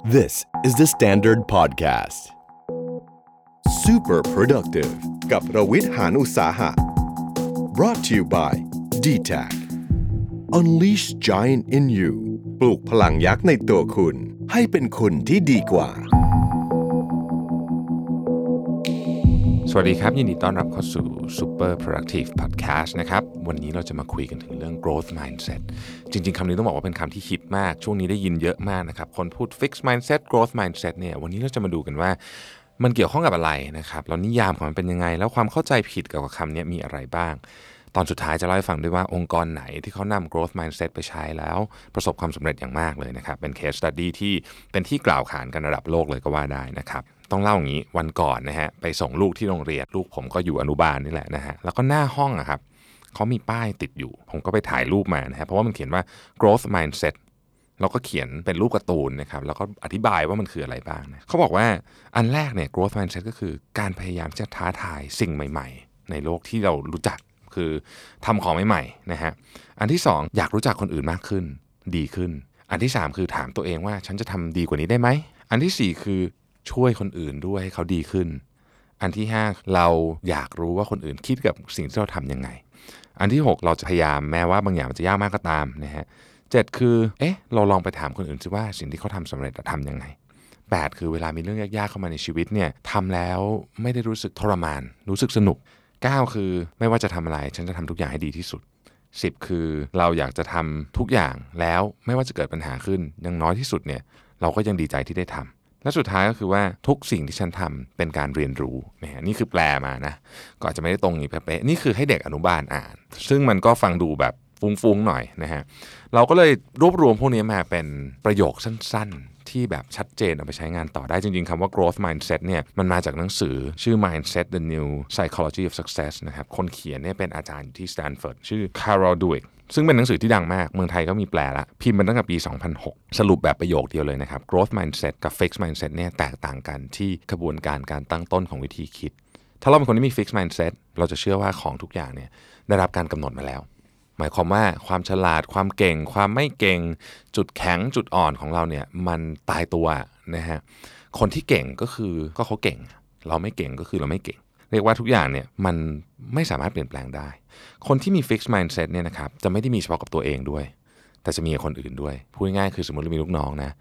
This is the Standard Podcast. Super productive กับรวิทย์หานอุตสาหะ brought to you by d t a c Unleash Giant in You ปลูกพลังยักษ์ในตัวคุณ ให้เป็นคุณที่ดีกว่า สวัสดีครับ ยินดีต้อนรับเข้าสู่ Super Productive Podcast นะครับ วันนี้เราจะมาคุยกันถึงเรื่อง growth mindset จริง ๆคำนี้ต้องบอกว่าเป็นคำที่ฮิตมาก ช่วงนี้ได้ยินเยอะมากนะครับ คนพูด fixed mindset growth mindset เนี่ย วันนี้เราจะมาดูกันว่ามันเกี่ยวข้องกับอะไรนะครับแล้วนิยามของมันเป็นยังไง แล้วความเข้าใจผิดเกี่ยวกับคำนี้มีอะไรบ้าง ตอนสุดท้ายจะเล่าให้ฟังด้วยว่าองค์กรไหนที่เขานำ growth mindset ไปใช้แล้ว ประสบความสำเร็จอย่างมากเลยนะครับ เป็น case study ที่เป็นที่กล่าวขานกันระดับโลกเลยก็ว่าได้นะครับ ต้องเล่าอย่างนี้วันก่อนนะฮะไปส่งลูกที่โรงเรียนลูกผมก็อยู่อนุบาลนี่แหละนะฮะแล้วก็หน้าห้องอะครับเขามีป้ายติดอยู่ ผมก็ไปถ่ายรูปมานะฮะเพราะว่ามันเขียนว่า growth mindset แล้วก็เขียนเป็นรูปการ์ตูนนะครับแล้วก็อธิบายว่ามันคืออะไรบ้างนะเขาบอกว่าอันแรกเนี่ย growth mindset ก็คือการพยายามจะท้าทายสิ่งใหม่ ๆ ในโลกที่เรารู้จักคือทำของใหม่ๆนะฮะอันที่สองอยากรู้จักคนอื่นมากขึ้น ดีขึ้น อันที่สามคือถามตัวเองว่าฉันจะทำดีกว่านี้ได้ไหมอันที่สี่คือ ช่วยคนอื่นด้วยให้เขาดีขึ้น อันที่ 5 เราอยากรู้ว่าคนอื่นคิดกับสิ่งที่เราทำยังไง อันที่ 6 เราจะพยายามแม้ว่าบางอย่างมันจะยากมากก็ตามนะฮะเจ็ดคือเอ๊ะเราลองไปถามคนอื่นสิว่าสิ่งที่เขาทำสำเร็จทำยังไง 8 คือเวลามีเรื่องยากๆเข้ามาในชีวิตเนี่ยทำแล้วไม่ได้รู้สึกทรมาน รู้สึกสนุก 9 คือไม่ว่าจะทำอะไรฉันจะทำทุกอย่างให้ดีที่สุด 10 คือเราอยากจะทำทุกอย่างแล้วไม่ว่าจะเกิดปัญหาขึ้นยังน้อยที่สุดเนี่ยเราก็ยังดีใจที่ได้ทำ และสุดท้ายก็คือว่าทุกสิ่งที่ฉันทำเป็นการเรียนรู้นะฮะนี่คือแปลมานะ ก็อาจจะไม่ได้ตรงนี้เป๊ะๆนี่คือให้เด็กอนุบาลอ่าน ซึ่งมันก็ฟังดูแบบฟุ้งๆหน่อยนะฮะเราก็เลยรวบรวมพวกนี้มาเป็นประโยคสั้นๆ ที่แบบชัดเจนเอาไปใช้งานต่อได้จริงๆคำว่า growth mindset เนี่ยมันมาจากหนังสือชื่อ mindset the new psychology of success นะครับคนเขียนเนี่ยเป็นอาจารย์อยู่ที่ Stanford ชื่อ Carol Dweck ซึ่งเป็นหนังสือที่ดังมาก เมืองไทยก็มีแปลละ พิมพ์มาตั้งแต่ปี 2006 สรุปแบบประโยคเดียวเลยนะครับ growth mindset กับ fixed mindset เนี่ยแตกต่างกันที่กระบวนการการตั้งต้นของวิธีคิด ถ้าเราเป็นคนที่มี fixed mindset เราจะเชื่อว่าของทุกอย่างเนี่ยได้รับการกำหนดมาแล้ว หมายความว่าความฉลาดความเก่ง ความไม่เก่ง จุดแข็งจุดอ่อนของเราเนี่ยมันตายตัวนะฮะคนที่เก่งก็คือก็เขาเก่ง เราไม่เก่งก็คือเราไม่เก่ง เรียกว่าทุกอย่างเนี่ยมันไม่สามารถเปลี่ยนแปลงได้ คนที่มี fixed mindset เนี่ยนะครับจะไม่ได้มีเฉพาะกับตัวเองด้วย แต่จะมีกับคนอื่นด้วย พูดง่ายๆคือสมมติเรามีลูกน้องนะ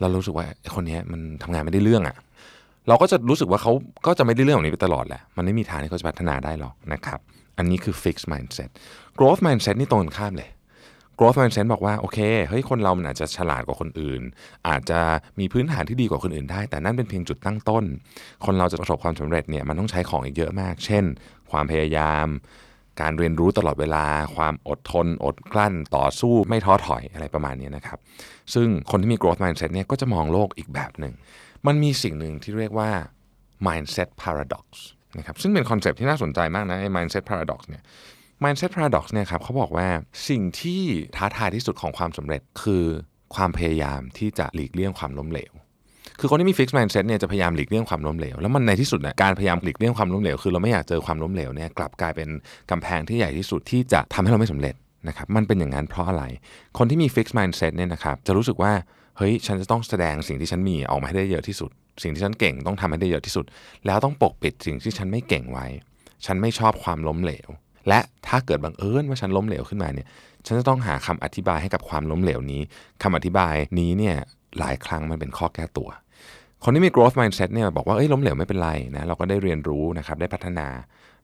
เรารู้สึกว่าคนนี้มันทำงานไม่ได้เรื่องอะ่ะเราก็จะรู้สึกว่าเขาก็จะไม่ได้เรื่องแบบนี้ไปตลอดแหละมันไม่มีทางที่เขาจะพัฒนาได้หรอกนะครับอันนี้คือ fixed mindset growth mindset นี่ตรงกันข้ามเลย growth mindset บอกว่า โอเคเฮ้ยคนเรามันอาจจะฉลาดกว่าคนอื่น อาจจะมีพื้นฐานที่ดีกว่าคนอื่นได้ แต่นั่นเป็นเพียงจุดตั้งต้น คนเราจะประสบความสำเร็จเนี่ยมันต้องใช้ของอีกเยอะมาก เช่น ความพยายาม การเรียนรู้ตลอดเวลา ความอดทน อดกลั้น ต่อสู้ไม่ท้อถอยอะไรประมาณนี้นะครับ ซึ่งคนที่มี growth mindset เนี่ยก็จะมองโลกอีกแบบหนึ่ง มันมีสิ่งหนึ่งที่เรียกว่า mindset paradox นะครับ ซึ่งเป็นคอนเซปต์ที่น่าสนใจมากนะไอ้ mindset paradox เนี่ย mindset paradox เนี่ยครับเขาบอกว่าสิ่งที่ท้าทายที่สุดของความสำเร็จคือความพยายามที่จะหลีกเลี่ยงความล้มเหลว คือคนที่มี fixed mindset เนี่ยจะพยายามหลีกเลี่ยงความล้มเหลว แล้วมันในที่สุดเนี่ยการพยายามหลีกเลี่ยงความล้มเหลว คือเราไม่อยากเจอความล้มเหลวเนี่ยกลับกลายเป็นกำแพงที่ใหญ่ที่สุดที่จะทำให้เราไม่สำเร็จนะครับมันเป็นอย่างนั้นเพราะอะไร คนที่มี fixed mindset เนี่ยนะครับจะรู้สึกว่าเฮ้ยฉันจะต้องแสดงสิ่งที่ฉันมีออกมาให้ได้เยอะที่สุด สิ่งที่ฉันเก่งต้องทำให้ได้เยอะที่สุด แล้วต้องปกปิดสิ่งที่ฉันไม่เก่งไว้ ฉันไม่ชอบความล้มเหลว และถ้าเกิดบังเอิญว่าฉันล้มเหลวขึ้นมาเนี่ยฉันจะต้องหาคำอธิบายให้กับความล้มเหลวนี้คำอธิบายนี้เนี่ยหลายครั้งมันเป็นข้อแก้ตัว คนที่มี growth mindset เนี่ยบอกว่าเอ้ยล้มเหลวไม่เป็นไรนะเราก็ได้เรียนรู้นะครับได้พัฒนา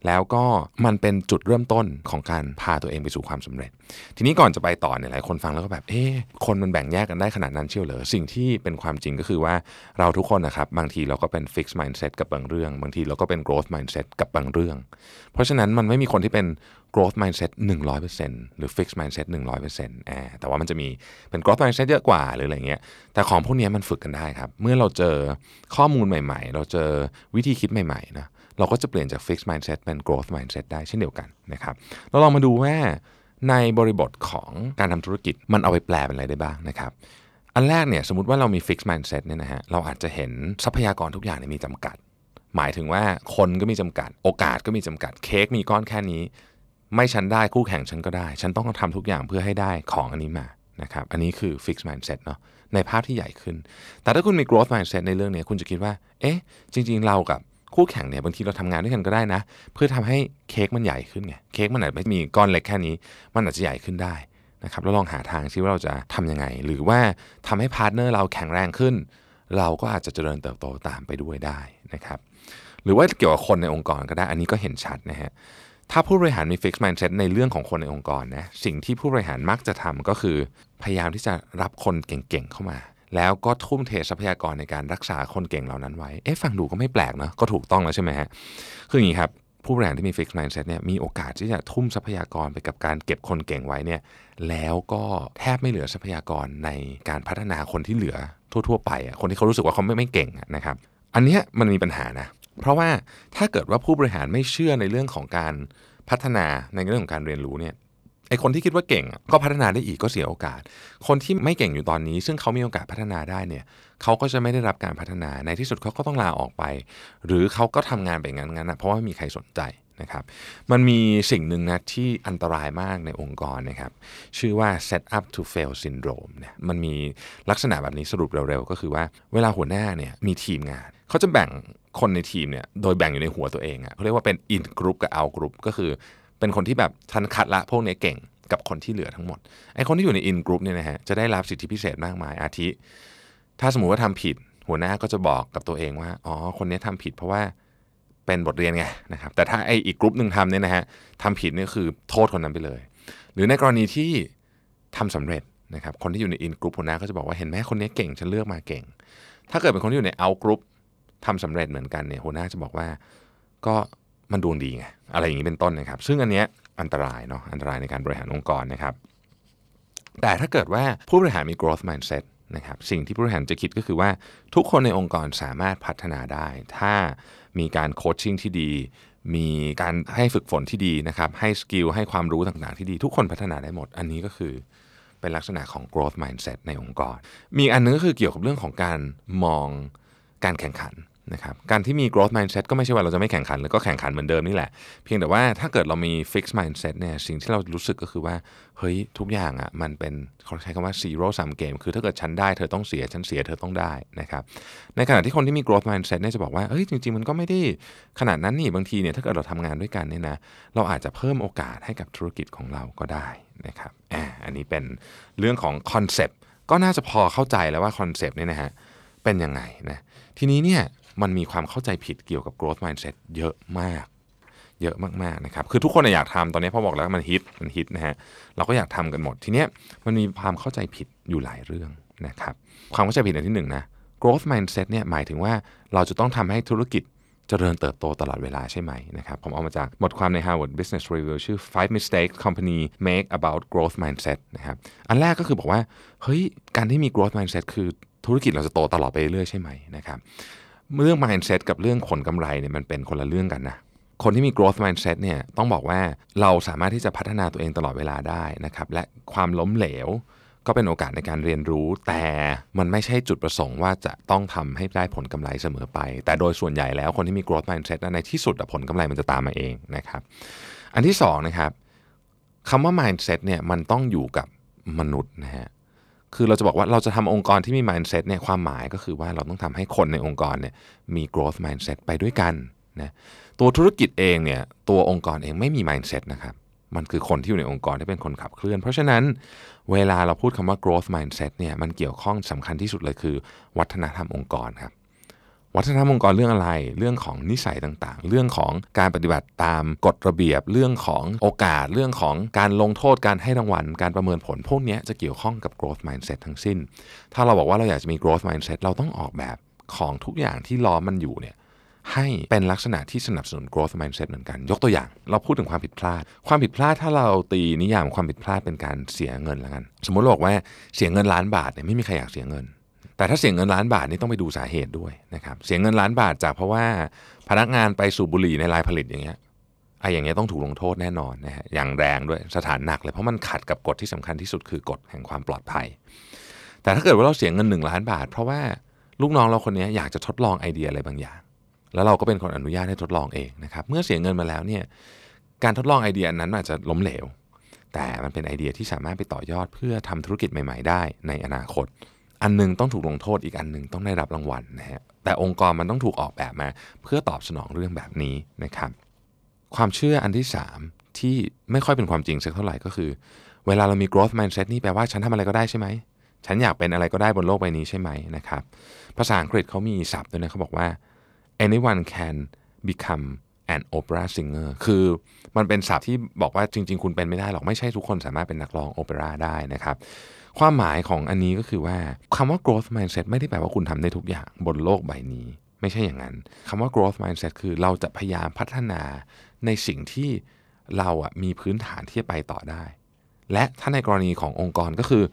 แล้วก็มันเป็นจุดเริ่มต้นของการพาตัวเองไปสู่ความสำเร็จ ทีนี้ก่อนจะไปต่อเนี่ยหลายคนฟังแล้วก็แบบ เอ๊คนมันแบ่งแยกกันได้ขนาดนั้นเชียวเหรอ สิ่งที่เป็นความจริงก็คือว่าเราทุกคนนะครับ บางทีเราก็เป็น fixed mindset กับบางเรื่อง บางทีเราก็เป็น growth mindset กับบางเรื่อง เพราะฉะนั้นมันไม่มีคนที่เป็น growth mindset 100%หรือ fixed mindset 100%อ่าแต่ว่ามันจะมีเป็น growth mindset เยอะกว่าหรืออะไรเงี้ย แต่ของพวกนี้มันฝึกกันได้ครับ เมื่อเราเจอข้อมูลใหม่ ๆ เราเจอวิธีคิดใหม่ๆนะ เราก็จะเปลี่ยนจาก fixed mindset เป็น growth mindset ได้เช่นเดียวกันนะครับเราลองมาดูว่าในบริบทของการทำธุรกิจมันเอาไปแปลเป็นอะไรได้บ้างนะครับอันแรกเนี่ยสมมติว่าเรามี fixed mindset เนี่ยนะฮะเราอาจจะเห็นทรัพยากรทุกอย่างเนี่ยมีจำกัด หมายถึงว่าคนก็มีจำกัด โอกาสก็มีจำกัดเค้กมีก้อนแค่นี้ ไม่ฉันได้คู่แข่งฉันก็ได้ ฉันต้องทำทุกอย่างเพื่อให้ได้ของอันนี้มานะครับอันนี้คือ fixed mindset เนาะในภาพที่ใหญ่ขึ้น แต่ถ้าคุณมี growth mindset ในเรื่องนี้คุณจะคิดว่า เอ๊ะ จริง ๆ เรากับ คู่แข่งเนี่ยบางทีเราทำงานด้วยกันก็ได้นะ เพื่อทำให้เค้กมันใหญ่ขึ้นไงเค้กมันอาจจะไม่มีก้อนเล็กแค่นี้ มันอาจจะใหญ่ขึ้นได้นะครับแล้วลองหาทางซิว่าเราจะทำยังไง หรือว่าทำให้ partner เราแข็งแรงขึ้น เราก็อาจจะเจริญเติบโตตามไปด้วยได้นะครับหรือว่าเกี่ยวกับคนในองค์กรก็ได้ อันนี้ก็เห็นชัดนะฮะถ้าผู้บริหารมี fixed mindset ในเรื่องของคนในองค์กรนะสิ่งที่ผู้บริหารมักจะทำก็คือ พยายามที่จะรับคนเก่งๆเข้ามา แล้วก็ทุ่มเททรัพยากรในการรักษาคนเก่งเหล่านั้นไว้ เอ๊ะฟังดูก็ไม่แปลกเนาะก็ถูกต้องแล้วใช่ไหมฮะ คืออย่างนี้ครับ ผู้บริหารที่มี fixed mindset เนี่ยมีโอกาสที่จะทุ่มทรัพยากรไปกับการเก็บคนเก่งไว้เนี่ย แล้วก็แทบไม่เหลือทรัพยากรในการพัฒนาคนที่เหลือทั่ว ๆ ไปอะคนที่เขารู้สึกว่าเขาไม่ไม่เก่งนะครับ อันเนี้ยมันมีปัญหานะ เพราะว่าถ้าเกิดว่าผู้บริหารไม่เชื่อในเรื่องของการพัฒนาในเรื่องของการเรียนรู้เนี่ย ไอคนที่คิดว่าเก่งก็พัฒนาได้อีกก็เสียโอกาส คนที่ไม่เก่งอยู่ตอนนี้ ซึ่งเขามีโอกาสพัฒนาได้เนี่ยเขาก็จะไม่ได้รับการพัฒนาในที่สุดเขาก็ต้องลาออกไป หรือเขาก็ทำงานไปงั้นๆนะเพราะว่าไม่มีใครสนใจนะครับมันมีสิ่งหนึ่งนะที่อันตรายมากในองค์กรนะครับชื่อว่า set up to fail syndrome เนี่ยมันมีลักษณะแบบนี้สรุปเร็วๆ ก็คือว่าเวลาหัวหน้าเนี่ยมีทีมงานเขาจะแบ่งคนในทีมเนี่ยโดยแบ่งอยู่ในหัวตัวเองอะเขาเรียกว่าเป็น in group กับ out group ก็คือ เป็นคนที่แบบทันคัดละพวกนี้เก่งกับคนที่เหลือทั้งหมดไอ้คนที่อยู่ใน in group เนี่ยนะฮะจะได้รับสิทธิพิเศษมากมายอาทิ ถ้าสมมุติว่าทำผิด หัวหน้าก็จะบอกกับตัวเองว่าอ๋อคนนี้ทำผิดเพราะว่าเป็นบทเรียนไงนะครับแต่ถ้าไอ้อีกกลุ่มหนึ่งทำเนี่ยนะฮะทำผิดนี่คือโทษคนนั้นไปเลย หรือในกรณีที่ทำสำเร็จนะครับคนที่อยู่ในอินกรุ๊ปหัวหน้าก็จะบอกว่าเห็นไหมคนนี้เก่งฉันเลือกมาเก่ง ถ้าเกิดเป็นคนที่อยู่ในเอากรุ๊ปทำสำเร็จเหมือนกันเนี่ยหัวหน้าจะบอกว่าก็ มันดวงดีไงอะไรอย่างนี้เป็นต้นนะครับ ซึ่งอันเนี้ยอันตรายเนาะอันตรายในการบริหารองค์กรนะครับ แต่ถ้าเกิดว่าผู้บริหารมี growth mindset นะครับสิ่งที่ผู้บริหารจะคิดก็คือว่าทุกคนในองค์กรสามารถพัฒนาได้ ถ้ามีการโคชชิ่งที่ดี มีการให้ฝึกฝนที่ดีนะครับให้สกิลให้ความรู้ต่างๆที่ดีทุกคนพัฒนาได้หมด อันนี้ก็คือเป็นลักษณะของ growth mindset ในองค์กร มีอันนึงก็คือเกี่ยวกับเรื่องของการมองการแข่งขัน นะครับการที่มี growth mindset ก็ไม่ใช่ว่าเราจะไม่แข่งขัน แล้วก็แข่งขันเหมือนเดิมนี่แหละ เพียงแต่ว่าถ้าเกิดเรามี fixed mindset เนี่ยสิ่งที่เรารู้สึกก็คือว่า เฮ้ย ทุกอย่างอะ่ะมันเป็นเขาใช้คำว่า zero sum game คือถ้าเกิดฉันได้เธอต้องเสีย ฉันเสียเธอต้องได้นะครับในขณะที่คนที่มี growth mindset เนี่ยจะบอกว่าเฮ้ยจริง ๆ มันก็ไม่ได้ขนาดนั้นนี่บางทีเนี่ยถ้าเกิดเราทำงานด้วยกันเนี่ยนะเราอาจจะเพิ่มโอกาสให้กับธุรกิจของเราก็ได้นะครับอ่าอันนี้เป็นเรื่องของคอนเซปต์ก็น่าจะพอเข้าใจแล้วว่าคอนเซปต์เนี่ยนะฮะเป็นยังไงนะทีนี้เนี่ย มันมีความเข้าใจผิดเกี่ยวกับ growth mindset เยอะมาก เยอะมากๆนะครับ คือทุกคนอยากทำตอนนี้พอบอกแล้วมันฮิตมันฮิตนะฮะเราก็อยากทำกันหมด ทีเนี้ยมันมีความเข้าใจผิดอยู่หลายเรื่องนะครับความเข้าใจผิดอันที่หนึ่งนะ growth mindset เนี่ยหมายถึงว่าเราจะต้องทำให้ธุรกิจเจริญเติบโตตลอดเวลาใช่ไหมนะครับ ผมเอามาจากบทความใน Harvard Business Review ชื่อ five mistakes company make about growth mindset นะครับ อันแรกก็คือบอกว่า เฮ้ย การที่มี growth mindset คือธุรกิจเราจะโตตลอดไปเรื่อยใช่ไหมนะครับ เรื่อง mindset กับเรื่องผลกำไรเนี่ยมันเป็นคนละเรื่องกันนะคนที่มี growth mindset เนี่ยต้องบอกว่าเราสามารถที่จะพัฒนาตัวเองตลอดเวลาได้นะครับและความล้มเหลวก็เป็นโอกาสในการเรียนรู้ แต่มันไม่ใช่จุดประสงค์ว่าจะต้องทำให้ได้ผลกำไรเสมอไป แต่โดยส่วนใหญ่แล้วคนที่มี growth mindset ในที่สุดผลกำไรมันจะตามมาเองนะครับ อันที่สองนะครับคำว่า mindset เนี่ยมันต้องอยู่กับมนุษย์นะฮะ คือเราจะบอกว่าเราจะทำองค์กรที่มี mindset เนี่ยความหมายก็คือว่าเราต้องทำให้คนในองค์กรเนี่ยมี growth mindset ไปด้วยกันนะตัวธุรกิจเองเนี่ยตัวองค์กรเองไม่มี mindset นะครับมันคือคนที่อยู่ในองค์กรที่เป็นคนขับเคลื่อน เพราะฉะนั้นเวลาเราพูดคำว่า growth mindset เนี่ยมันเกี่ยวข้องสำคัญที่สุดเลยคือ วัฒนธรรมองค์กรครับ วัฒนธรรมองค์กรเรื่องอะไร เรื่องของนิสัยต่างๆ เรื่องของการปฏิบัติตามกฎระเบียบ เรื่องของโอกาส เรื่องของการลงโทษ การให้รางวัล การประเมินผล พวกนี้จะเกี่ยวข้องกับ growth mindset ทั้งสิ้น ถ้าเราบอกว่าเราอยากจะมี growth mindset เราต้องออกแบบของทุกอย่างที่ล้อมมันอยู่เนี่ยให้เป็นลักษณะที่สนับสนุน growth mindset เหมือนกัน ยกตัวอย่าง เราพูดถึงความผิดพลาด ความผิดพลาดถ้าเราตีนิยามความผิดพลาดเป็นการเสียเงินแล้วกัน สมมติบอกว่าเสียเงินล้านบาทเนี่ยไม่มีใครอยากเสียเงิน แต่ถ้าเสียเงินล้านบาทนี่ต้องไปดูสาเหตุด้วยนะครับเสียเงินล้านบาทจากเพราะว่าพนักงานไปสูบบุหรี่ในลายผลิตอย่างเงี้ยไอ้อย่างเงี้ยต้องถูกลงโทษแน่นอนนะฮะอย่างแรงด้วยสถานหนักเลยเพราะมันขัดกับกฎที่สำคัญที่สุดคือกฎแห่งความปลอดภัย แต่ถ้าเกิดว่าเราเสียเงิน1ล้านบาท เพราะว่าลูกน้องเราคนนี้อยากจะทดลองไอเดียอะไรบางอย่าง แล้วเราก็เป็นคนอนุญาตให้ทดลองเองนะครับเมื่อเสียเงินมาแล้วเนี่ยการทดลองไอเดียนั้นอาจจะล้มเหลว แต่มันเป็นไอเดียที่สามารถไปต่อยอดเพื่อทำธุรกิจใหม่ ๆ ได้ในอนาคต อันหนึงต้องถูกลงโทษอีกอันหนึงต้องได้รับรางวัลนะฮะแต่องค์กรมันต้องถูกออกแบบมา เพื่อตอบสนองเรื่องแบบนี้นะครับ ความเชื่ออันที่ 3 ที่ไม่ค่อยเป็นความจริงสักเท่าไหร่ก็คือ เวลาเรามี growth mindset นี่แปลว่าฉันทำอะไรก็ได้ใช่ไหมฉันอยากเป็นอะไรก็ได้บนโลกใบนี้ใช่ไหมนะครับ ภาษาอังกฤษเขามีศัพท์ด้วยนะเขาบอกว่า anyone can become an opera singer คือมันเป็นศัพท์ที่บอกว่าจริง ๆ คุณเป็นไม่ได้หรอกไม่ใช่ทุกคนสามารถเป็นนักร้องโอเปร่าได้นะครับ ความหมายของอันนี้ก็คือว่าคำว่า growth mindset ไม่ได้แปลว่าคุณทำได้ทุกอย่างบนโลกใบนี้ ไม่ใช่อย่างนั้นคำว่า growth mindset คือเราจะพยายามพัฒนาในสิ่งที่เราอะมีพื้นฐานที่จะไปต่อได้ และถ้าในกรณีขององค์กรก็คือ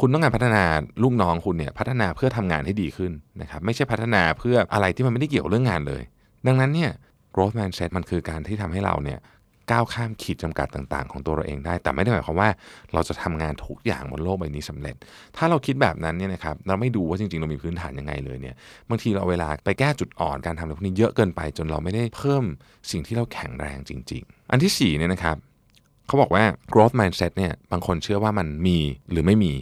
คุณต้องการพัฒนาลูกน้องคุณเนี่ยพัฒนาเพื่อทำงานให้ดีขึ้นนะครับไม่ใช่พัฒนาเพื่ออะไรที่มันไม่ได้เกี่ยวเรื่องงานเลย ดังนั้นเนี่ย growth mindset มันคือการที่ทำให้เราเนี่ย ก้าวข้ามขีดจำกัดต่าง ๆ ของตัวเราเองได้ แต่ไม่ได้หมายความว่าเราจะทำงานทุกอย่างบนโลกใบนี้สำเร็จ ถ้าเราคิดแบบนั้นเนี่ยนะครับเราไม่ดูว่าจริง ๆ เรามีพื้นฐานยังไงเลยเนี่ยบางทีเราเอาเวลาไปแก้จุดอ่อนการทำอะไรพวกนี้เยอะเกินไป จนเราไม่ได้เพิ่มสิ่งที่เราแข็งแรงจริง ๆ อันที่สี่เนี่ยนะครับเขาบอกว่า growth mindset เนี่ยบางคนเชื่อว่ามันมีหรือไม่มี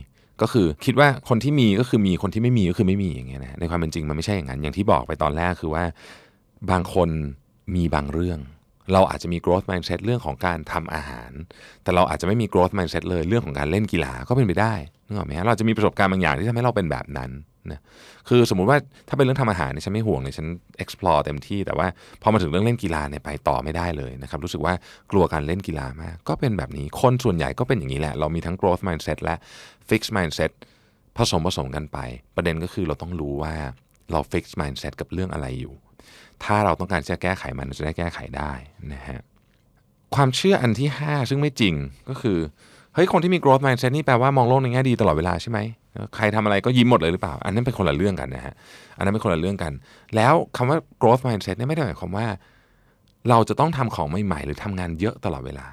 ก็คือคิดว่าคนที่มีก็คือมีคนที่ไม่มีก็คือไม่มีอย่างเงี้ยนะในความเป็นจริงมันไม่ใช่อย่างนั้นอย่างที่บอกไปตอนแรกคือว่าบางคนมีบางเรื่อง เราอาจจะมี growth mindset เรื่องของการทำอาหาร แต่เราอาจจะไม่มี growth mindset เลยเรื่องของการเล่นกีฬาก็เป็นไปได้นึกออกไหมฮะเราจะมีประสบการณ์บางอย่างที่ทำให้เราเป็นแบบนั้นนะคือสมมุติว่าถ้าเป็นเรื่องทำอาหารเนี่ยฉันไม่ห่วงเลยฉัน explore เต็มที่ แต่ว่าพอมาถึงเรื่องเล่นกีฬาเนี่ยไปต่อไม่ได้เลยนะครับรู้สึกว่ากลัวการเล่นกีฬามาก ก็เป็นแบบนี้คนส่วนใหญ่ก็เป็นอย่างนี้แหละ เรามีทั้ง growth mindset และ fixed mindset ผสมผสมกันไป ประเด็นก็คือเราต้องรู้ว่าเรา fixed mindset กับเรื่องอะไรอยู่ ถ้าเราต้องการจะแก้ไขมันจะได้แก้ไขได้นะฮะความเชื่ออันที่ 5 ซึ่งไม่จริงก็คือเฮ้ยคนที่มี growth mindset นี่แปลว่ามองโลกในแง่ดีตลอดเวลาใช่ไหมใครทำอะไรก็ยิ้มหมดเลยหรือเปล่า อันนั้นเป็นคนละเรื่องกันนะฮะอันนั้นเป็นคนละเรื่องกัน แล้วคำว่า growth mindset เนี่ยไม่ได้หมายความว่า เราจะต้องทำของใหม่ๆหรือทำงานเยอะตลอดเวลา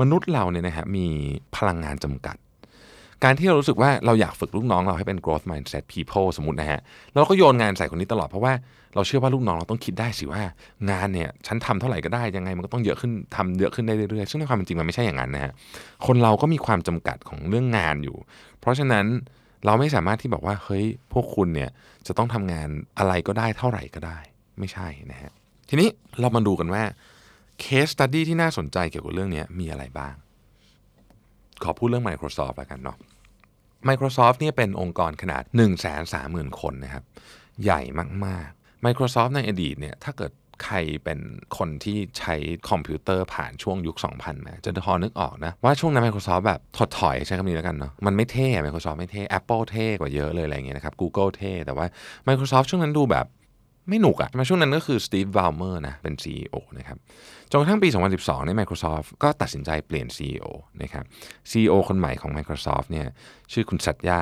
มนุษย์เราเนี่ยนะฮะมีพลังงานจำกัด การที่เรารู้สึกว่าเราอยากฝึกลูกน้องเราให้เป็น growth mindset people สมมตินะฮะเราก็โยนงานใส่คนนี้ตลอดเพราะว่า เราเชื่อว่าลูกน้องเราต้องคิดได้สิว่างานเนี่ยฉันทำเท่าไหร่ก็ได้ยังไงมันก็ต้องเยอะขึ้นทำเยอะขึ้นได้เรื่อยๆซึ่งในความจริงมันไม่ใช่อย่างนั้นนะฮะคนเราก็มีความจำกัดของเรื่องงานอยู่ เพราะฉะนั้นเราไม่สามารถที่บอกว่าเฮ้ยพวกคุณเนี่ยจะต้องทำงานอะไรก็ได้เท่าไหร่ก็ได้ ไม่ใช่นะฮะทีนี้เรามาดูกันว่า case study ที่น่าสนใจเกี่ยวกับเรื่องนี้มีอะไรบ้าง ขอพูดเรื่อง Microsoft แล้วกันเนาะ Microsoft เนี่ยเป็นองค์กรขนาด 1 3 0 0 0 0 คนนะครับ ใหญ่มาก Microsoft ในอดีตเนี่ยถ้าเกิดใครเป็นคนที่ใช้คอมพิวเตอร์ผ่านช่วงยุค 2000มาจะพอนึกออกนะ ว่าช่วงนั้น Microsoft แบบถดถอยใช้คำนี้แล้วกันเนาะมันไม่เท่ Microsoft ไม่เท่ Apple เท่กว่าเยอะเลยอะไรเงี้ยนะครับ Google เท่ แต่ว่า Microsoft ช่วงนั้นดูแบบไม่หนุกอะมาช่วงนั้นก็คือสตีฟว l ลเมอร์นะเป็น CEO นะครับจนกระทั่งปี 2012ใน Microsoft ก็ตัดสินใจเปลี่ยน CEO นะครับ CEO คนใหม่ของ Microsoft เนี่ยชื่อคุณสัตยา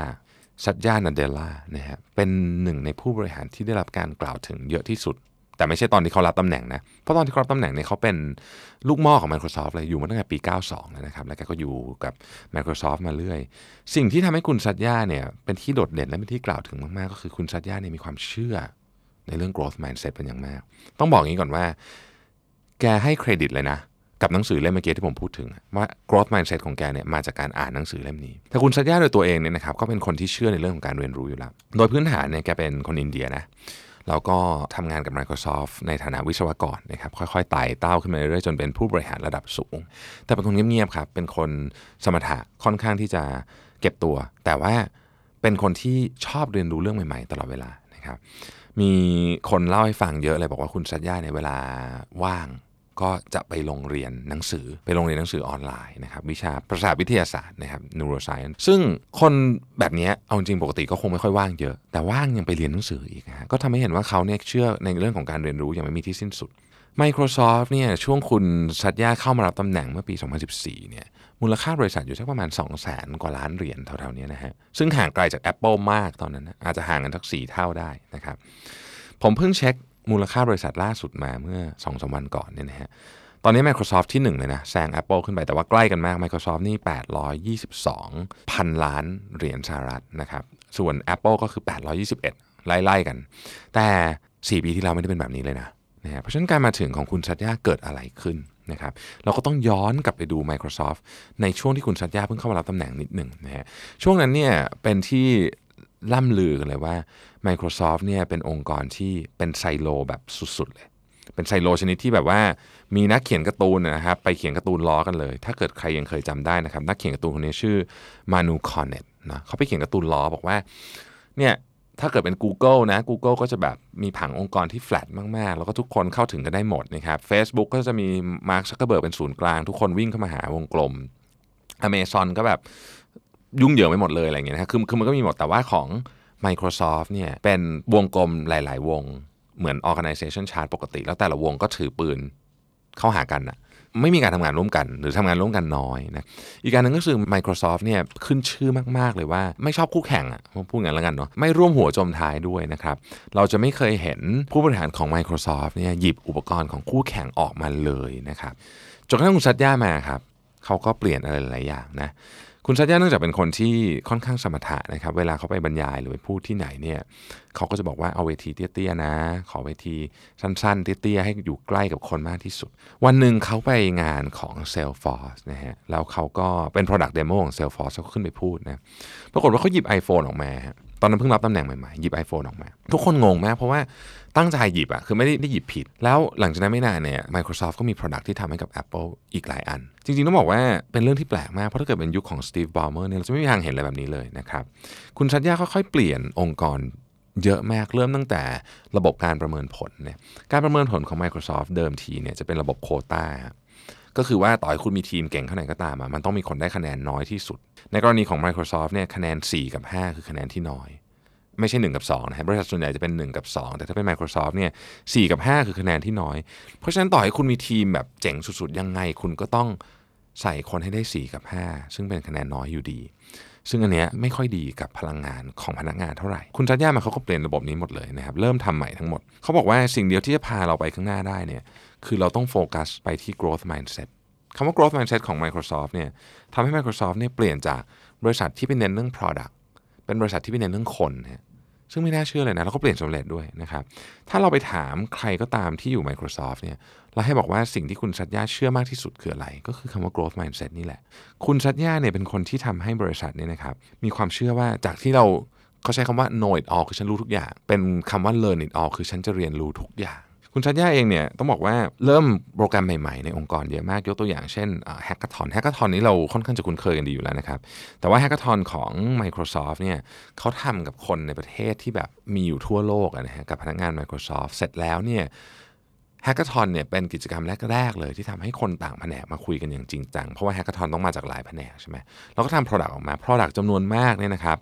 สัตยานาเดล่านะฮะเป็นหนึ่งในผู้บริหารที่ได้รับการกล่าวถึงเยอะที่สุด แต่ไม่ใช่ตอนที่เขารับตำแหน่งนะ เพราะตอนที่เขารับตำแหน่งเนี่ยเขาเป็นลูกม้อของ Microsoft เลยอยู่มาตั้งแต่ปี 92 แล้วนะครับ แล้วก็อยู่กับ Microsoft มาเรื่อย สิ่งที่ทำให้คุณสัตยาเนี่ยเป็นที่โดดเด่นและเป็นที่กล่าวถึงมาก ๆ ก็คือคุณสัตยาเนี่ยมีความเชื่อในเรื่อง growth mindset เป็นอย่างมาก ต้องบอกอย่างนี้ก่อนว่า แกให้เครดิตเลยนะ กับหนังสือเล่มเมื่อกี้ที่ผมพูดถึง ว่า growth mindset ของแกเนี่ยมาจากการอ่านหนังสือเล่มนี้แต่คุณสัตยาโดยตัวเองเนี่ยนะครับก็เป็นคนที่เชื่อในเรื่องของการเรียนรู้อยู่แล้ว โดยพื้นฐานเนี่ยแกเป็นคนอินเดียนะแล้วก็ทำงานกับ Microsoft ในฐานะวิศวกรนะครับค่อยๆไต่เต้าขึ้นมาเรื่อยๆจนเป็นผู้บริหารระดับสูง แต่เป็นคนเงียบๆครับเป็นคนสมถะค่อนข้างที่จะเก็บตัว แต่ว่าเป็นคนที่ชอบเรียนรู้เรื่องใหม่ๆ ตลอดเวลานะครับมีคนเล่าให้ฟังเยอะเลยบอกว่าคุณสัญญาในเวลาว่าง ก็จะไปโรงเรียนหนังสือไปโรงเรียนหนังสือออนไลน์นะครับวิชาประสาทวิทยาศาสตร์นะครับ neuroscience ซึ่งคนแบบนี้เอาจริงปกติก็คงไม่ค่อยว่างเยอะ แต่ว่างยังไปเรียนหนังสืออีกนะฮะก็ทำให้เห็นว่าเขาเนี่ยเชื่อในเรื่องของการเรียนรู้ยังไม่มีที่สิ้นสุด Microsoft เนี่ยช่วงคุณสัตยาเข้ามารับตำแหน่งเมื่อปี 2014 เนี่ยมูลค่าบริษัทอยู่สักประมาณ 2 0 0แสนกว่าล้านเหรียญเท่าๆนี้นะฮะซึ่งห่างไกลจาก Apple มากตอนนั้นนะอาจจะห่างกันสักสี่เท่าได้นะครับผมเพิ่งเช็ค มูลค่าบริษัทล่าสุดมาเมื่อ2อสวันก่อนเนี่ยนะฮะตอนนี้ Microsoft ที่ 1 เลยนะแซง Apple ขึ้นไปแต่ว่าใกล้กันมาก Microsoft นี่ 822 พันล้านเหรียญสหรัฐนะครับส่วน Apple ก็คือ 821 ไล่ๆกัน แต่ 4 ปีที่แล้วไม่ได้เป็นแบบนี้เลยนะนะฮะเพราะฉะนั้นการมาถึงของคุณชัดยาเกิดอะไรขึ้นนะครับเราก็ต้องย้อนกลับไปดู Microsoft ในช่วงที่คุณสัตยาเพิ่งเข้ามารับตำแหน่งนิดหนึ่งนะฮะช่วงนั้นเนี่ยเป็นที่ ล่ำลือกันเลยว่า Microsoft เนี่ยเป็นองค์กรที่เป็นไซโลแบบสุดๆเลย เป็นไซโลชนิดที่แบบว่ามีนักเขียนการ์ตูนนะครับไปเขียนการ์ตูนล้อกันเลย ถ้าเกิดใครยังเคยจำได้นะครับ นักเขียนการ์ตูนคนนี้ชื่อมานูคอร์เน็ตนะเขาไปเขียนการ์ตูนล้อบอกว่าเนี่ยถ้าเกิดเป็น Google นะ Google ก็จะแบบมีผังองค์กรที่แฟลตมาก ๆ แล้วก็ทุกคนเข้าถึงกันได้หมดนะครับ Facebook ก็จะมีมาร์คซักเคอร์เบิร์กเป็นศูนย์กลาง ทุกคนวิ่งเข้ามาหาวงกลม Amazon ก็แบบ ยุ่งเหยิงไปหมดเลยอะไรเงี้ยนะคือคือมันก็มีหมดแต่ว่าของ Microsoft เนี่ยเป็นวงกลมหลาย ๆ วงเหมือน organization chart ปกติ แล้วแต่ละวงก็ถือปืนเข้าหากันอะไม่มีการทำงานร่วมกัน หรือทำงานร่วมกันน้อยนะอีกการหนึ่งก็คือ Microsoft เนี่ยขึ้นชื่อมาก ๆ เลยว่าไม่ชอบคู่แข่งอะพูดงั้นแล้วกันเนาะไม่ร่วมหัวจมท้ายด้วยนะครับเราจะไม่เคยเห็นผู้บริหารของ Microsoft เนี่ยหยิบอุปกรณ์ของคู่แข่งออกมาเลยนะครับจนกระทั่งคุณซัตย่ามาครับเขาก็เปลี่ยนอะไรหลายอย่างนะ คุณซัตย่าเนื่องจากเป็นคนที่ค่อนข้างสมถะนะครับ เวลาเขาไปบรรยายหรือไปพูดที่ไหนเนี่ยเขาก็จะบอกว่าเอาเวทีเตี้ยๆนะ ขอเวทีสั้นๆ เตี้ยๆให้อยู่ใกล้กับคนมากที่สุด วันหนึ่งเขาไปงานของ Salesforce นะฮะแล้วเขาก็เป็น Product Demo ของ Salesforce เขาขึ้นไปพูดนะปรากฏว่าเขาหยิบ iPhone ออกมา ตอนนั้นเพิ่งรับตำแหน่งใหม่ๆ หยิบ iPhone ออกมา ทุกคนงงมากเพราะว่าตั้งใจหยิบอะคือไม่ได้ได้หยิบผิด แล้วหลังจากนั้นไม่นานเนี่ย Microsoft ก็มี Product ที่ทำให้กับ Apple อีกหลายอัน จริงๆ ต้องบอกว่าเป็นเรื่องที่แปลกมาก เพราะถ้าเกิดเป็นยุคของ Steve Ballmer เนี่ยเราจะไม่มีทางเห็นอะไรแบบนี้เลยนะครับคุณชัดยาค่อยๆเปลี่ยนองค์กรเยอะมากเริ่มตั้งแต่ระบบการประเมินผลเนี่ยการประเมินผลของ Microsoft เดิมทีเนี่ยจะเป็นระบบโคต้า ก็คือว่าต่อให้คุณมีทีมเก่งเท่าไหร่ก็ตามมันต้องมีคนได้คะแนนน้อยที่สุด ในกรณีของ Microsoft เนี่ยคะแนน 4 กับ 5 คือคะแนนที่น้อย ไม่ใช่ 1 กับ2นะฮะบริษัทส่วนใหญ่จะเป็น 1 กับ 2 แต่ถ้าเป็น Microsoft เนี่ยสกับ 5 คือคะแนนที่น้อย เพราะฉะนั้นต่อให้คุณมีทีมแบบเจ๋งสุดๆ ยังไงคุณก็ต้องใส่คนให้ได้ 4 กับ 5 ซึ่งเป็นคะแนนน้อยอยู่ดี ซึ่งอันเนี้ยไม่ค่อยดีกับพลังงานของพนักงานเท่าไหร่ คุณจัดย่ามาเขาก็เปลี่ยนระบบนี้หมดเลยนะครับ เริ่มทำใหม่ทั้งหมด เขาบอกว่าสิ่งเดียวที่จะพาเราไปข้างหน้าได้เนี่ย คือเราต้องโฟกัสไปที่ growth mindset คำว่า growth mindset ของ Microsoft เนี่ยทำให้ Microsoft เนี่ยเปลี่ยนจากบริษัทที่เป็นเน้นเรื่อง product เป็นบริษัทที่เป็นเน้นเรื่องคนนะซึ่งไม่น่าเชื่อเลยนะ แล้วก็เปลี่ยนสำเร็จด้วยนะครับ ถ้าเราไปถามใครก็ตามที่อยู่ Microsoft เนี่ย เราให้บอกว่าสิ่งที่คุณสัตยาเชื่อมากที่สุดคืออะไร ก็คือคำว่า growth mindset นี่แหละ คุณสัตยาเนี่ยเป็นคนที่ทำให้บริษัทเนี่ยนะครับมีความเชื่อว่าจากที่เราเขาใช้คำว่า know it all คือฉันรู้ทุกอย่าง เป็นคำว่า learn it all คือฉันจะเรียนรู้ทุกอย่างคุณสัตยาเองเนี่ยต้องบอกว่าเริ่มโปรแกรมใหม่ๆ ในองค์กรเยอะมากยกตัวอย่างเช่น hackathon hackathon นี้เราค่อนข้างจะคุ้นเคยกันดีอยู่แล้วนะครับ แต่ว่า hackathon ของ Microsoft เนี่ยเขาทำกับคนในประเทศที่แบบมีอยู่ทั่วโลกนะฮะกับพนักงาน Microsoft เสร็จแล้วเนี่ย hackathon เนี่ยเป็นกิจกรรมแรก ๆ เลยที่ทำให้คนต่างแผนกมาคุยกันอย่างจริงจัง เพราะว่า hackathon ต้องมาจากหลายแผนกใช่ไหมเราก็ทำ Product ออกมา Product จำนวนมากเนี่ยนะครับ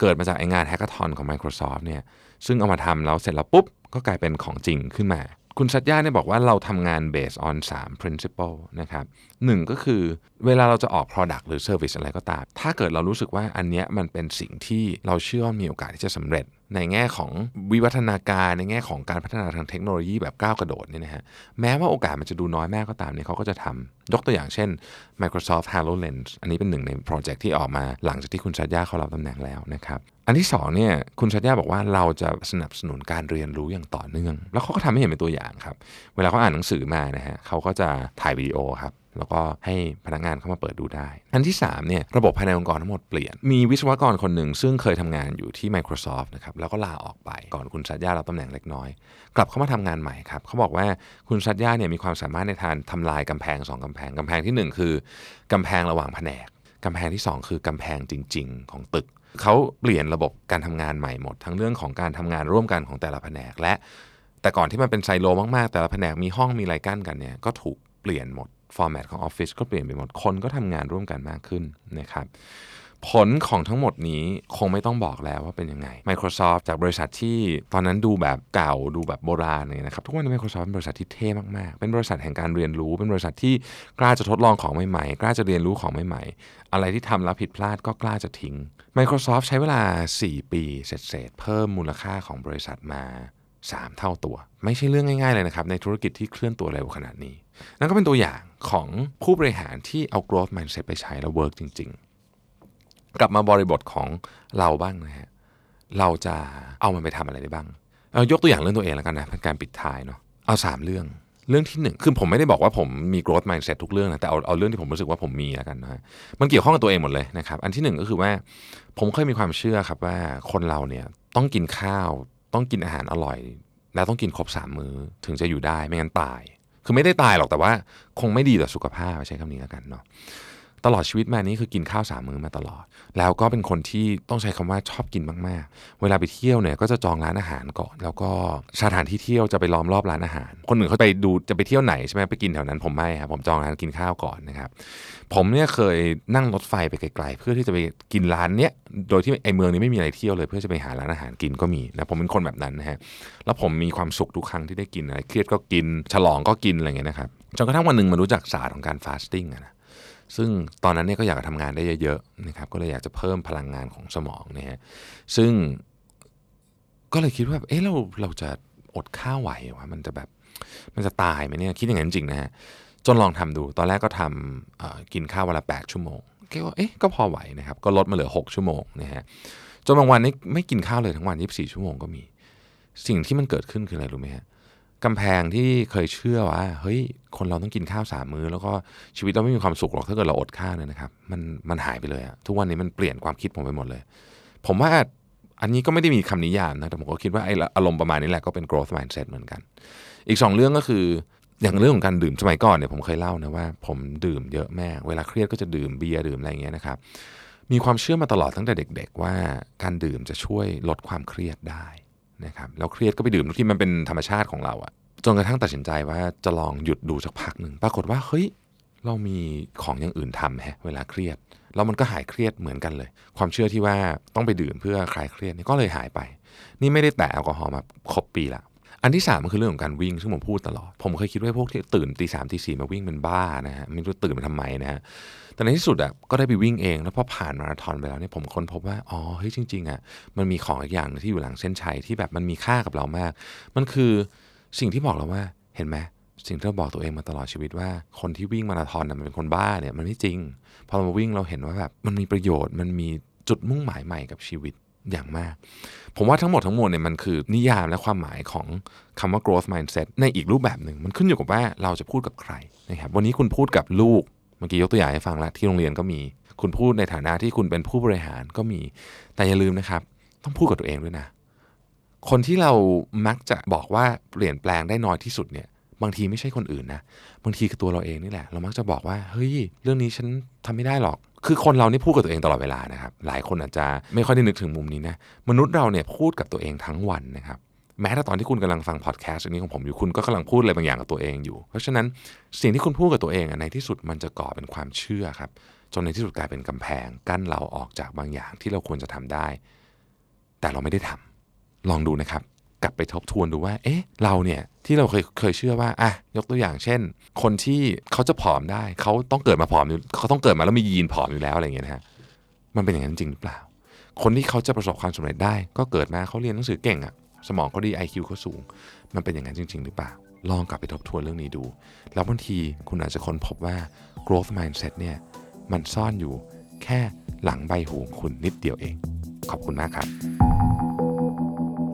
เกิดมาจากไอ้งาน hackathon ของ Microsoft เนี่ยซึ่งเอามาทำแล้วเสร็จแล้วปุ๊บ ก็กลายเป็นของจริงขึ้นมา คุณชัดย่าเนี่ยบอกว่าเราทำงาน based on 3 principle นะครับหนึ่งก็คือเวลาเราจะออก product หรือ service อะไรก็ตาม ถ้าเกิดเรารู้สึกว่าอันนี้มันเป็นสิ่งที่เราเชื่อว่ามีโอกาสที่จะสำเร็จ ในแง่ของวิวัฒนาการในแง่ของการพัฒนาทางเทคโนโลยีแบบก้าวกระโดดเนี่ยนะฮะแม้ว่าโอกาสมันจะดูน้อยมากก็ตามเนี่ยเขาก็จะทำยกตัวอย่างเช่น Microsoft HoloLens อันนี้เป็นหนึ่งในโปรเจกต์ที่ออกมาหลังจากที่คุณชัดยาเขารับตำแหน่งแล้วนะครับอันที่2เนี่ยคุณชัดยาบอกว่าเราจะสนับสนุนการเรียนรู้อย่างต่อเนื่อง แล้วเขาก็ทำให้เห็นเป็นตัวอย่างครับ เวลาเขาอ่านหนังสือมานะฮะเขาก็จะถ่ายวิดีโอครับ แล้วก็ให้พนักงานเข้ามาเปิดดูได้ อันที่3เนี่ยระบบภายในองค์กรทั้งหมดเปลี่ยน มีวิศวกรคนหนึ่งซึ่งเคยทำงานอยู่ที่ Microsoft นะครับแล้วก็ลาออกไปก่อนคุณชัดย่ารับตำแหน่งเล็กน้อย กลับเข้ามาทำงานใหม่ครับเขาบอกว่าคุณชัดย่าเนี่ยมีความสามารถในทางทำลายกำแพง 2กำแพงกำแพงที่ 1 คือกำแพงระหว่างแผนกกำแพงที่ 2 คือกำแพงจริง ๆ ของตึก เขาเปลี่ยนระบบการทำงานใหม่หมด ทั้งเรื่องของการทำงานร่วมกันของแต่ละแผนกและ แต่ก่อนที่มันเป็นไซโลมากๆ แต่ละแผนกมีห้องมีอะไรกั้นกันเนี่ยก็ถูกเปลี่ยนหมด ฟอร์แมตของออฟฟิศก็เปลี่ยนไปหมด คนก็ทำงานร่วมกันมากขึ้นนะครับผลของทั้งหมดนี้คงไม่ต้องบอกแล้วว่าเป็นยังไง Microsoft จากบริษัทที่ตอนนั้นดูแบบเก่าดูแบบโบราณเนี่ยนะครับ ทุกวันนี้ Microsoft เป็นบริษัทที่เท่มาก ๆ เป็นบริษัทแห่งการเรียนรู้ เป็นบริษัทที่กล้าจะทดลองของใหม่ ๆ กล้าจะเรียนรู้ของใหม่ ๆ อะไรที่ทำแล้วผิดพลาดก็กล้าจะทิ้ง Microsoft ใช้เวลา 4 ปีเสร็จๆเพิ่มมูลค่าของบริษัทมา 3 เท่าตัว ไม่ใช่เรื่องง่าย ๆ เลยนะครับในธุรกิจที่เคลื่อนตัวเร็วขนาดนี้ นั่นก็เป็นตัวอย่าง ของผู้บริหารที่เอา growth mindset ไปใช้แล้วเวิร์กจริง ๆ กลับมาบริบทของเราบ้างนะฮะเราจะเอามันไปทำอะไรได้บ้างเอายกตัวอย่างเรื่องตัวเองแล้วกันนะเป็นการปิดท้ายเนาะเอา 3 เรื่องเรื่องที่หนึ่งคือผมไม่ได้บอกว่าผมมี growth mindset ทุกเรื่องนะแต่เอาเอาเรื่องที่ผมรู้สึกว่าผมมีแล้วกันนะมันเกี่ยวข้องกับตัวเองหมดเลยนะครับอันที่หนึ่งก็คือว่าผมเคยมีความเชื่อครับว่าคนเราเนี่ยต้องกินข้าว ต้องกินอาหารอร่อย แล้วต้องกินครบสามมื้อถึงจะอยู่ได้ไม่งั้นตาย คือไม่ได้ตายหรอกแต่ว่า คงไม่ดีต่อสุขภาพใช้คำนี้แล้วกันเนาะ ตลอดชีวิตมานี้คือกินข้าวสามมื้อมาตลอด แล้วก็เป็นคนที่ต้องใช้คำว่าชอบกินมากๆ เวลาไปเที่ยวเนี่ยก็จะจองร้านอาหารก่อน แล้วก็สถานที่เที่ยวจะไปล้อมรอบร้านอาหาร คนอื่นเขาไปดูจะไปเที่ยวไหนใช่ไหมไปกินแถวนั้นผมไม่ครับผมจองร้านกินข้าวก่อนนะครับผมเนี่ยเคยนั่งรถไฟไปไกลๆเพื่อที่จะไปกินร้านเนี้ยโดยที่ไอเมืองนี้ไม่มีอะไรเที่ยวเลย เพื่อจะไปหาร้านอาหารกินก็มีนะผมเป็นคนแบบนั้นนะฮะแล้วผมมีความสุขทุกครั้งที่ได้กินอะไรเครียดก็กินฉลองก็กินอะไรเงี้ยนะครับจนกระทั่งวันหนึ่งมารู้จักศาสตร์ของการฟาสติ้งนะ ซึ่งตอนนั้นเนี่ยก็อยากทำงานได้เยอะๆนะครับก็เลยอยากจะเพิ่มพลังงานของสมองนะฮะซึ่งก็เลยคิดว่าเอ๊ะเราเราจะอดข้าวไหววะมันจะแบบมันจะตายไหมเนี่ยคิดอย่างนั้นจริงนะฮะจนลองทำดู ตอนแรกก็ทำกินข้าววันละ 8 ชั่วโมงก็เอ๊ะก็พอไหวนะครับ ก็ลดมาเหลือ 6 ชั่วโมงนะฮะจนบางวันนี้ไม่กินข้าวเลยทั้งวัน 24 ชั่วโมงก็มี สิ่งที่มันเกิดขึ้นคืออะไรรู้ไหมฮะ กำแพงที่เคยเชื่อว่าเฮ้ยคนเราต้องกินข้าวสามมื้อแล้วก็ชีวิตเราไม่มีความสุขหรอกถ้าเกิดเราอดข้าวเนี่ยนะครับมันมันหายไปเลยอะทุกวันนี้มันเปลี่ยนความคิดผมไปหมดเลย ผมว่าอันนี้ก็ไม่ได้มีคำนิยามนะแต่ผมก็คิดว่าไอ้อารมณ์ประมาณนี้แหละก็เป็น growth mindset เหมือนกัน อีก 2 เรื่องก็คืออย่างเรื่องของการดื่มสมัยก่อนเนี่ยผมเคยเล่านะว่า ผมดื่มเยอะแม่เวลาเครียดก็จะดื่มเบียร์ดื่มอะไรอย่างเงี้ยนะครับมีความเชื่อมาตลอดตั้งแต่เด็ก ๆ ว่าการดื่มจะช่วยลดความเครียดได้ นะครับแล้วเครียดก็ไปดื่มทุกที่มันเป็นธรรมชาติของเราอะจนกระทั่งตัดสินใจว่าจะลองหยุดดูสักพักหนึ่งปรากฏว่าเฮ้ยเรามีของอย่างอื่นทำฮะเวลาเครียด แล้วมันก็หายเครียดเหมือนกันเลย ความเชื่อที่ว่าต้องไปดื่มเพื่อคลายเครียดนี่ก็เลยหายไป นี่ไม่ได้แตะแอลกอฮอล์มาครบปีละ อันที่สามมันคือเรื่องของการวิ่งซึ่งผมพูดตลอด ผมเคยคิดว่าพวกที่ตื่นตีสามตีสี่มาวิ่งเป็นบ้านะฮะไม่รู้ตื่นมาทำไมนะฮะแต่ในที่สุดอะก็ได้ไปวิ่งเอง แล้วพอผ่านมาราธอนไปแล้วเนี่ยผมค้นพบว่าอ๋อเฮ้ยจริงๆอะมันมีของอีกอย่างที่อยู่หลังเส้นชัยที่แบบมันมีค่ากับเรามาก มันคือสิ่งที่บอกเราว่าเห็นไหมสิ่งที่เราบอกตัวเองมาตลอดชีวิตว่า คนที่วิ่งมาราธอนมันเป็นคนบ้าเนี่ยมันไม่จริง พอเรามาวิ่งเราเห็นว่าแบบมันมีประโยชน์มันมีจุดมุ่งหมายใหม่กับชีวิต อย่างมาก ผมว่าทั้งหมดทั้งมวลเนี่ยมันคือนิยามและความหมายของคำว่า growth mindset ในอีกรูปแบบหนึ่ง มันขึ้นอยู่กับว่าเราจะพูดกับใครนะครับวันนี้คุณพูดกับลูกเมื่อกี้ยกตัวอย่างให้ฟังแล้วที่โรงเรียนก็มี คุณพูดในฐานะที่คุณเป็นผู้บริหารก็มี แต่อย่าลืมนะครับ ต้องพูดกับตัวเองด้วยนะ คนที่เรามักจะบอกว่าเปลี่ยนแปลงได้น้อยที่สุดเนี่ย บางทีไม่ใช่คนอื่นนะ บางทีคือตัวเราเองนี่แหละ เรามักจะบอกว่าเฮ้ยเรื่องนี้ฉันทำไม่ได้หรอก คือคนเรานี่พูดกับตัวเองตลอดเวลานะครับ หลายคนอาจจะไม่ค่อยได้นึกถึงมุมนี้นะ มนุษย์เราเนี่ยพูดกับตัวเองทั้งวันนะครับ แม้แต่ตอนที่คุณกำลังฟังพอดแคสต์อันี้ของผมอยู่ คุณก็กำลังพูดอะไรบางอย่างกับตัวเองอยู่ เพราะฉะนั้นสิ่งที่คุณพูดกับตัวเองในที่สุดมันจะก่อเป็นความเชื่อครับ จนในที่สุดกลายเป็นกำแพง กั้นเราออกจากบางอย่างที่เราควรจะทำได้ แต่เราไม่ได้ทำลองดูนะครับ กลับไปทบทวนดูว่า เอ๊ะ เราเนี่ยที่เราเคยเคยเชื่อว่า อะ ยกตัวอย่างเช่น คนที่เขาจะผอมได้ เขาต้องเกิดมาผอมอยู่เขาต้องเกิดมาแล้วมียีนผอมอยู่แล้วอะไรอย่างเงี้ยนะฮะ มันเป็นอย่างนั้นจริงหรือเปล่า คนที่เขาจะประสบความสำเร็จได้ ก็เกิดมาเขาเรียนหนังสือเก่งอะสมองเขาดี IQ เขาสูง มันเป็นอย่างนั้นจริง ๆ หรือเปล่า ลองกลับไปทบทวนเรื่องนี้ดู แล้วบางทีคุณอาจจะค้นพบว่า growth mindset เนี่ยมันซ่อนอยู่แค่หลังใบหูของคุณนิดเดียวเอง ขอบคุณมากครับ